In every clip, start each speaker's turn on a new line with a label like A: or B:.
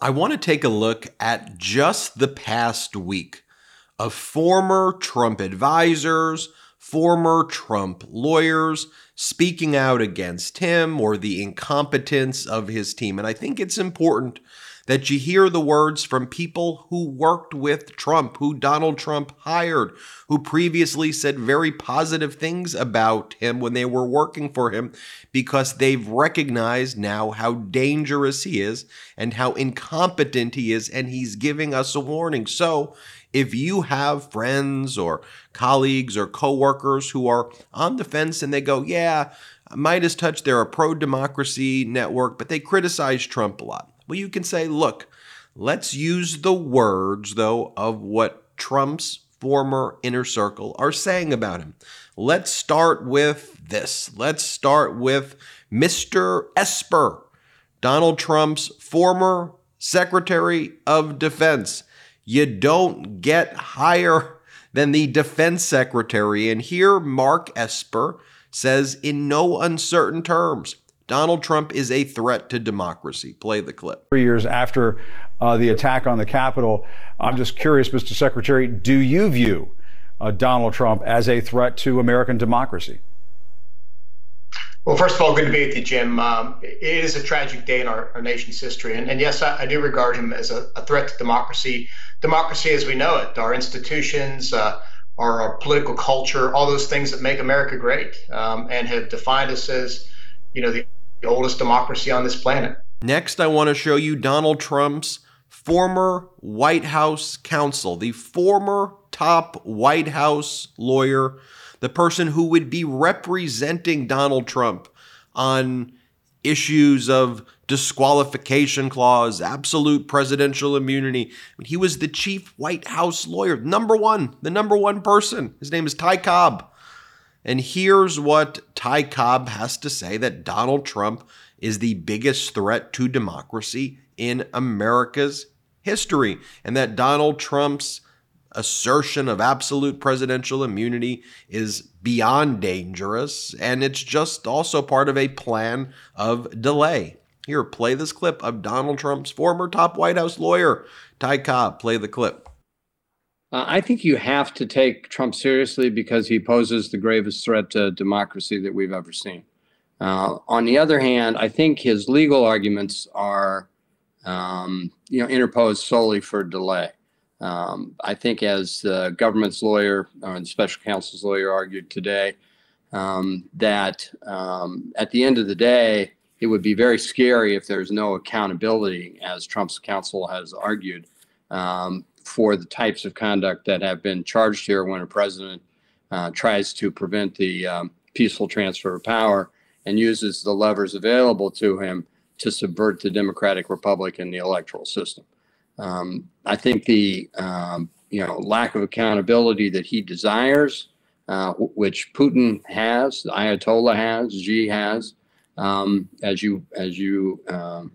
A: I want to take a look at just the past week of former Trump advisors, former Trump lawyers speaking out against him or the incompetence of his team. And I think it's important that you hear the words from people who worked with Trump, who Donald Trump hired, who previously said very positive things about him when they were working for him, because they've recognized now how dangerous he is and how incompetent he is, and he's giving us a warning. So, if you have friends or colleagues or coworkers who are on the fence and they go, yeah, MeidasTouch, they're a pro democracy network, but they criticize Trump a lot. Well, you can say, look, let's use the words, though, of what Trump's former inner circle are saying about him. Let's start with this. Let's start with Mr. Esper, Donald Trump's former Secretary of Defense. You don't get higher than the defense secretary. And here, Mark Esper says, in no uncertain terms, Donald Trump is a threat to democracy. Play the clip.
B: Three years after uh, the attack on the Capitol, I'm just curious, Mr. Secretary, do you view uh, Donald Trump as a threat to American democracy?
C: Well, first of all, good to be with you, Jim. Um, it is a tragic day in our, our nation's history. And, and yes, I, I, do regard him as a, a, threat to democracy. Democracy as we know it, our institutions, uh, our, our, political culture, all those things that make America great um, and have defined us as, you know, the the oldest democracy on this planet.
A: Next, I want to show you Donald Trump's former White House counsel, the former top White House lawyer, the person who would be representing Donald Trump on issues of disqualification clause, absolute presidential immunity. He was the chief White House lawyer, number one, the number one person. His name is Ty Cobb. And here's what Ty Cobb has to say that Donald Trump is the biggest threat to democracy in America's history, and that Donald Trump's assertion of absolute presidential immunity is beyond dangerous, and it's just also part of a plan of delay. Here, play this clip of Donald Trump's former top White House lawyer, Ty Cobb. Play the clip.
D: Uh, I think you have to take Trump seriously because he poses the gravest threat to democracy that we've ever seen. Uh, on the other hand, I think his legal arguments are, um, you know, interposed solely for delay. Um, I think, as the government's lawyer or uh, the special counsel's lawyer argued today, um, that um, at the end of the day, it would be very scary if there's no accountability, as Trump's counsel has argued, um, for the types of conduct that have been charged here when a president uh, tries to prevent the um, peaceful transfer of power and uses the levers available to him to subvert the democratic republic and the electoral system. Um, I think the um, you know lack of accountability that he desires, uh, which Putin has, Ayatollah has, Xi has, um, as you as you um,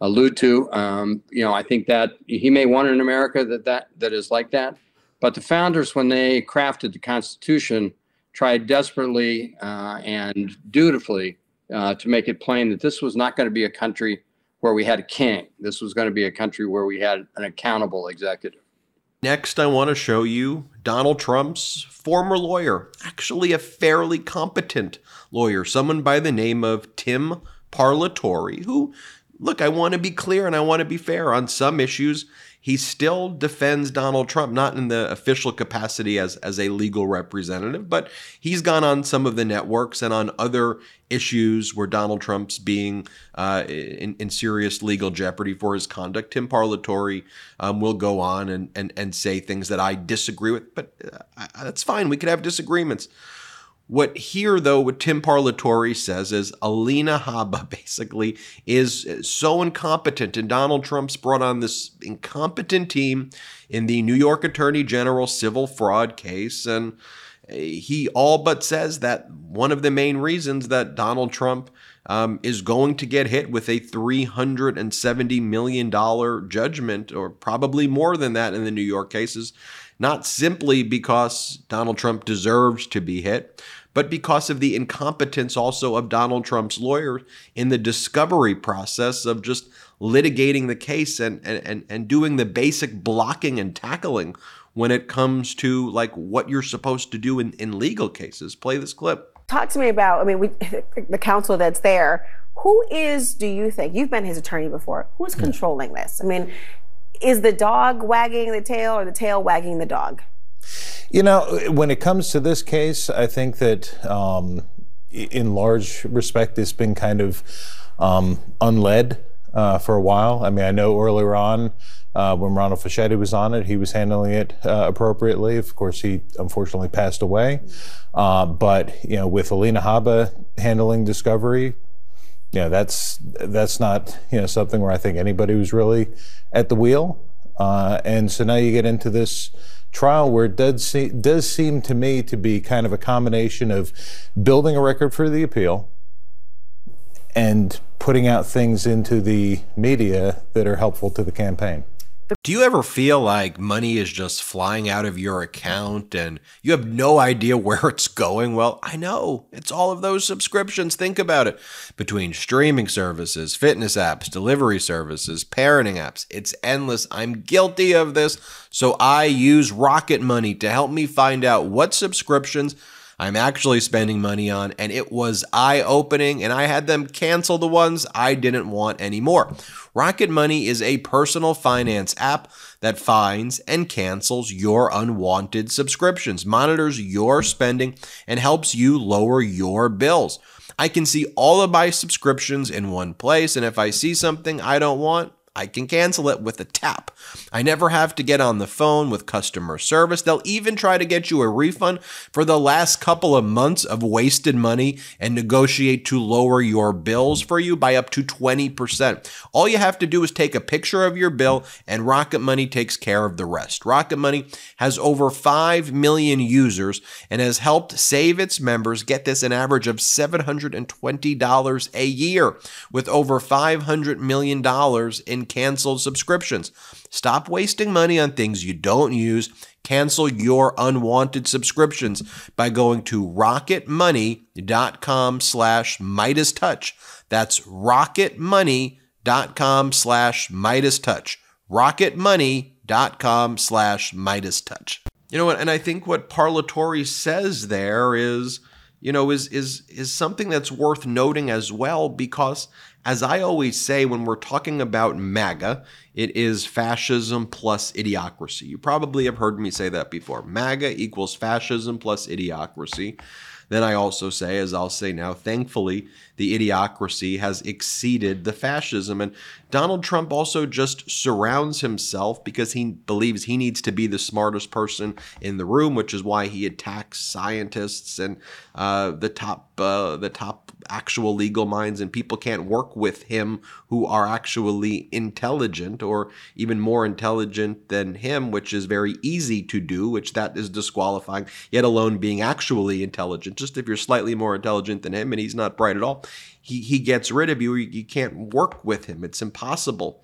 D: allude to. Um, you know, I think that he may want an America that, that that is like that. But the founders, when they crafted the Constitution, tried desperately uh, and dutifully uh, to make it plain that this was not going to be a country where we had a king. This was going to be a country where we had an accountable executive.
A: Next, I want to show you Donald Trump's former lawyer, actually a fairly competent lawyer, someone by the name of Tim Parlatore, who look, I want to be clear and I want to be fair on some issues. He still defends Donald Trump, not in the official capacity as, as a legal representative, but he's gone on some of the networks and on other issues where Donald Trump's being uh, in, in serious legal jeopardy for his conduct. Tim Parlatore um, will go on and, and, and say things that I disagree with, but uh, that's fine. We could have disagreements. What here, though, what Tim Parlatore says is Alina Habba basically is so incompetent, and Donald Trump's brought on this incompetent team in the New York Attorney General civil fraud case, and eh, he all but says that one of the main reasons that Donald Trump um, is going to get hit with a $370 million judgment, or probably more than that in the New York cases, not simply because Donald Trump deserves to be hit, but because of the incompetence also of Donald Trump's lawyers in the discovery process of just litigating the case and, and, and doing the basic blocking and tackling when it comes to like what you're supposed to do in, in legal cases. Play this clip.
E: Talk to me about, I mean, we, the counsel that's there. Who is, do you think, you've been his attorney before, who's controlling this? I mean, is the dog wagging the tail or the tail wagging the dog?
F: You know, when it comes to this case, I think that um, in large respect, it's been kind of um, unled uh, for a while. I mean, I know earlier on uh, when Ronald Fischetti was on it, he was handling it uh, appropriately. Of course, he unfortunately passed away. Uh, but you know, with Alina Habba handling discovery, you know, that's that's not you know something where I think anybody was really at the wheel. Uh, and so now you get into this trial where it does, does seem to me to be kind of a combination of building a record for the appeal and putting out things into the media that are helpful to the campaign.
A: Do you ever feel like money is just flying out of your account and you have no idea where it's going? Well, I know. It's all of those subscriptions. Think about it. Between streaming services, fitness apps, delivery services, parenting apps, it's endless. I'm guilty of this. So I use Rocket Money to help me find out what subscriptions I'm actually spending money on, and it was eye opening, and I had them cancel the ones I didn't want anymore. Rocket Money is a personal finance app that finds and cancels your unwanted subscriptions, monitors your spending, and helps you lower your bills. I can see all of my subscriptions in one place, and if I see something I don't want, I can cancel it with a tap. I never have to get on the phone with customer service. They'll even try to get you a refund for the last couple of months of wasted money and negotiate to lower your bills for you by up to 20%. All you have to do is take a picture of your bill and Rocket Money takes care of the rest. Rocket Money has over 5 million users and has helped save its members get this an average of $720 a year with over $500 million in canceled subscriptions. Stop wasting money on things you don't use. Cancel your unwanted subscriptions by going to rocketmoney.com slash MeidasTouch. That's rocketmoney.com slash MeidasTouch. rocketmoney.com slash MeidasTouch. You know what? And I think what Parlatore says there is, you know, is is is something that's worth noting as well because as I always say when we're talking about MAGA, it is fascism plus idiocracy. You probably have heard me say that before. MAGA equals fascism plus idiocracy. Then I also say, as I'll say now, thankfully, the idiocracy has exceeded the fascism. And Donald Trump also just surrounds himself because he believes he needs to be the smartest person in the room, which is why he attacks scientists and uh, the top uh, the top actual legal minds, and people can't work with him who are actually intelligent or even more intelligent than him, which is very easy to do, which that is disqualifying, yet alone being actually intelligent. Just if you're slightly more intelligent than him and he's not bright at all, he, he gets rid of you. You can't work with him. It's impossible.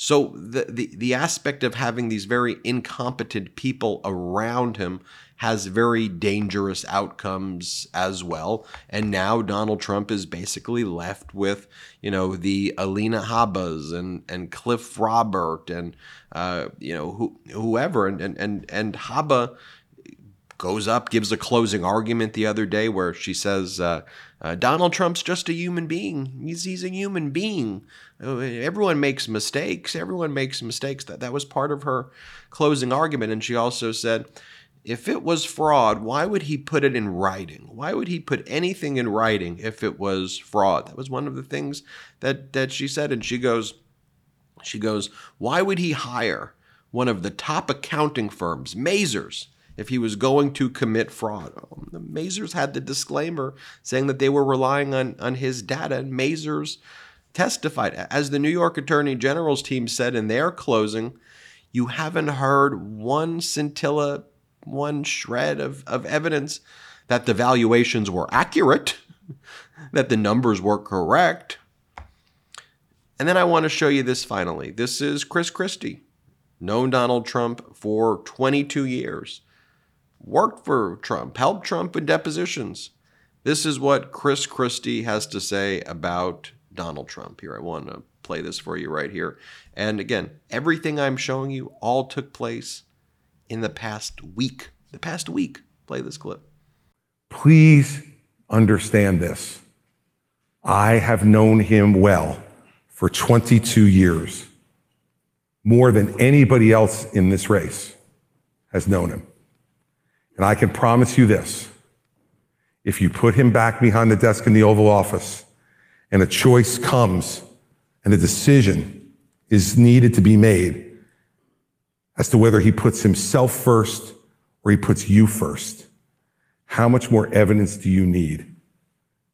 A: So the, the the aspect of having these very incompetent people around him has very dangerous outcomes as well. And now Donald Trump is basically left with, you know, the Alina Habbas and, and Cliff Robert and, uh, you know, who, whoever. And, and, and, and Habba goes up, gives a closing argument the other day where she says, uh, uh, Donald Trump's just a human being. He's, he's a human being. Uh, everyone makes mistakes. Everyone makes mistakes. That, that was part of her closing argument. And she also said, if it was fraud, why would he put it in writing? Why would he put anything in writing if it was fraud? That was one of the things that that she said and she goes she goes, "Why would he hire one of the top accounting firms, Mazars, if he was going to commit fraud. Um, the Mazars had the disclaimer saying that they were relying on, on his data, and Mazars testified. As the New York Attorney General's team said in their closing, you haven't heard one scintilla, one shred of, of evidence that the valuations were accurate, that the numbers were correct. And then I want to show you this finally. This is Chris Christie, known Donald Trump for 22 years, worked for Trump, helped Trump in depositions. This is what Chris Christie has to say about Donald Trump. Here, I want to play this for you right here. And again, everything I'm showing you all took place in the past week. The past week. Play this clip.
G: Please understand this. I have known him well for 22 years, more than anybody else in this race has known him. And I can promise you this if you put him back behind the desk in the Oval Office and a choice comes and a decision is needed to be made as to whether he puts himself first or he puts you first, how much more evidence do you need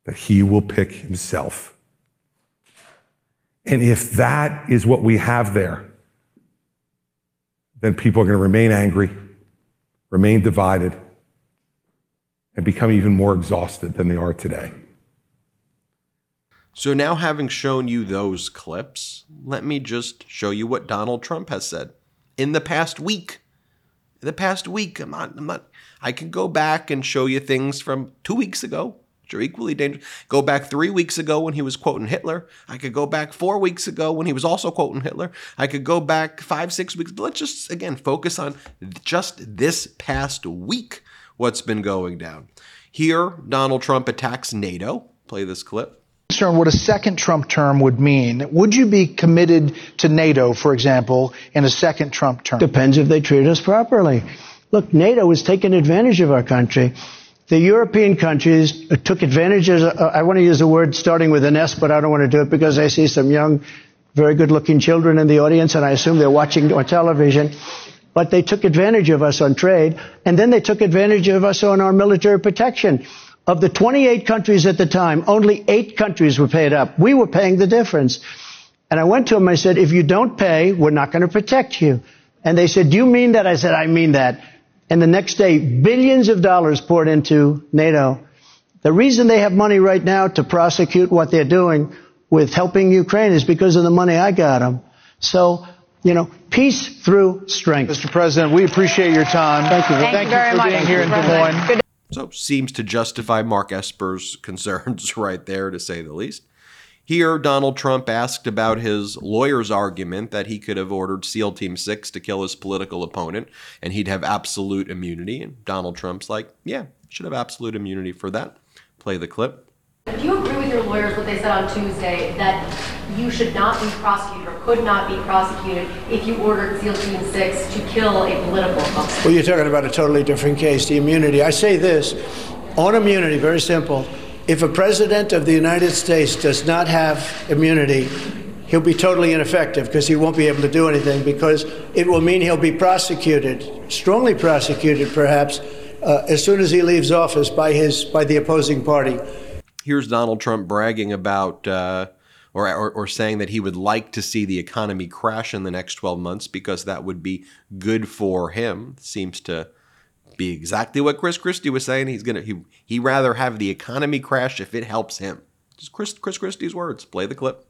G: that he will pick himself? And if that is what we have there, then people are going to remain angry, remain divided, and become even more exhausted than they are today.
A: So now, having shown you those clips, let me just show you what Donald Trump has said in the past week. In the past week, I'm not, I'm not, I can go back and show you things from two weeks ago, which are equally dangerous. Go back three weeks ago when he was quoting Hitler. I could go back four weeks ago when he was also quoting Hitler. I could go back five, six weeks. But let's just, again, focus on just this past week, what's been going down. Here, Donald Trump attacks NATO. Play this clip
H: concerned what a second Trump term would mean. Would you be committed to NATO, for example, in a second Trump term?
I: Depends if they treat us properly. Look, NATO is taking advantage of our country. The European countries took advantage of, uh, I want to use a word starting with an S, but I don't want to do it because I see some young, very good looking children in the audience and I assume they're watching on television. But they took advantage of us on trade and then they took advantage of us on our military protection. Of the 28 countries at the time, only eight countries were paid up. We were paying the difference. And I went to them, I said, if you don't pay, we're not going to protect you. And they said, do you mean that? I said, I mean that. And the next day, billions of dollars poured into NATO. The reason they have money right now to prosecute what they're doing with helping Ukraine is because of the money I got them. So, you know, peace through strength.
H: Mr. President, we appreciate your time.
I: Thank you.
H: Thank,
I: Thank
H: you,
I: you
H: for
I: much,
H: being here in Des Moines.
A: So seems to justify Mark Esper's concerns right there, to say the least. Here, Donald Trump asked about his lawyer's argument that he could have ordered SEAL Team 6 to kill his political opponent and he'd have absolute immunity. And Donald Trump's like, yeah, should have absolute immunity for that. Play the clip.
J: Do you agree with your lawyers what they said on Tuesday that you should not be prosecuted or could not be prosecuted if you ordered SEAL Team 6 to kill a political opponent?
I: Well, you're talking about a totally different case, the immunity. I say this on immunity, very simple. If a president of the United States does not have immunity, he'll be totally ineffective because he won't be able to do anything because it will mean he'll be prosecuted, strongly prosecuted perhaps, uh, as soon as he leaves office by his by the opposing party
A: here's Donald Trump bragging about uh, or, or, or saying that he would like to see the economy crash in the next 12 months because that would be good for him. Seems to be exactly what Chris Christie was saying. He's gonna he he rather have the economy crash if it helps him. Just Chris Chris Christie's words. Play the clip.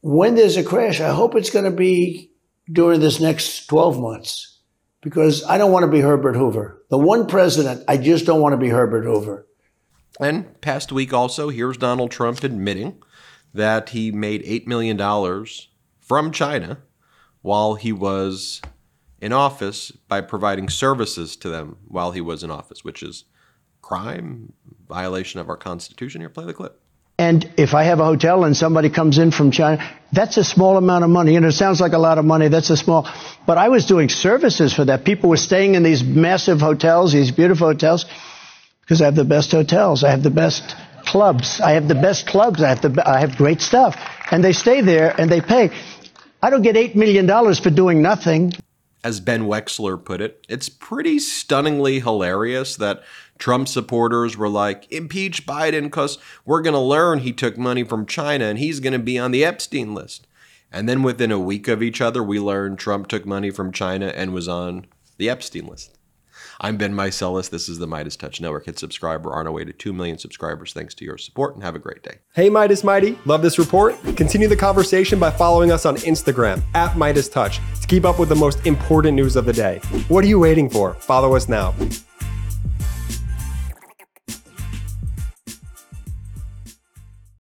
I: When there's a crash, I hope it's going to be during this next 12 months because I don't want to be Herbert Hoover. The one president I just don't want to be Herbert Hoover.
A: And past week also, here's Donald Trump admitting that he made $8 million from China while he was in office by providing services to them while he was in office, which is crime, violation of our Constitution. Here, play the clip.
I: And if I have a hotel and somebody comes in from China, that's a small amount of money. And it sounds like a lot of money. That's a small, but I was doing services for that. People were staying in these massive hotels, these beautiful hotels because I have the best hotels. I have the best clubs. I have the best clubs. I have the, I have great stuff. And they stay there and they pay. I don't get $8 million for doing nothing.
A: As Ben Wexler put it, it's pretty stunningly hilarious that Trump supporters were like, impeach Biden because we're going to learn he took money from China and he's going to be on the Epstein list. And then within a week of each other, we learned Trump took money from China and was on the Epstein list. I'm Ben Meiselas. This is the MeidasTouch Network. Hit subscribe. We're on our way to 2 million subscribers thanks to your support, and have a great day.
K: Hey, Meidas Mighty. Love this report? Continue the conversation by following us on Instagram at MeidasTouch to keep up with the most important news of the day. What are you waiting for? Follow us now.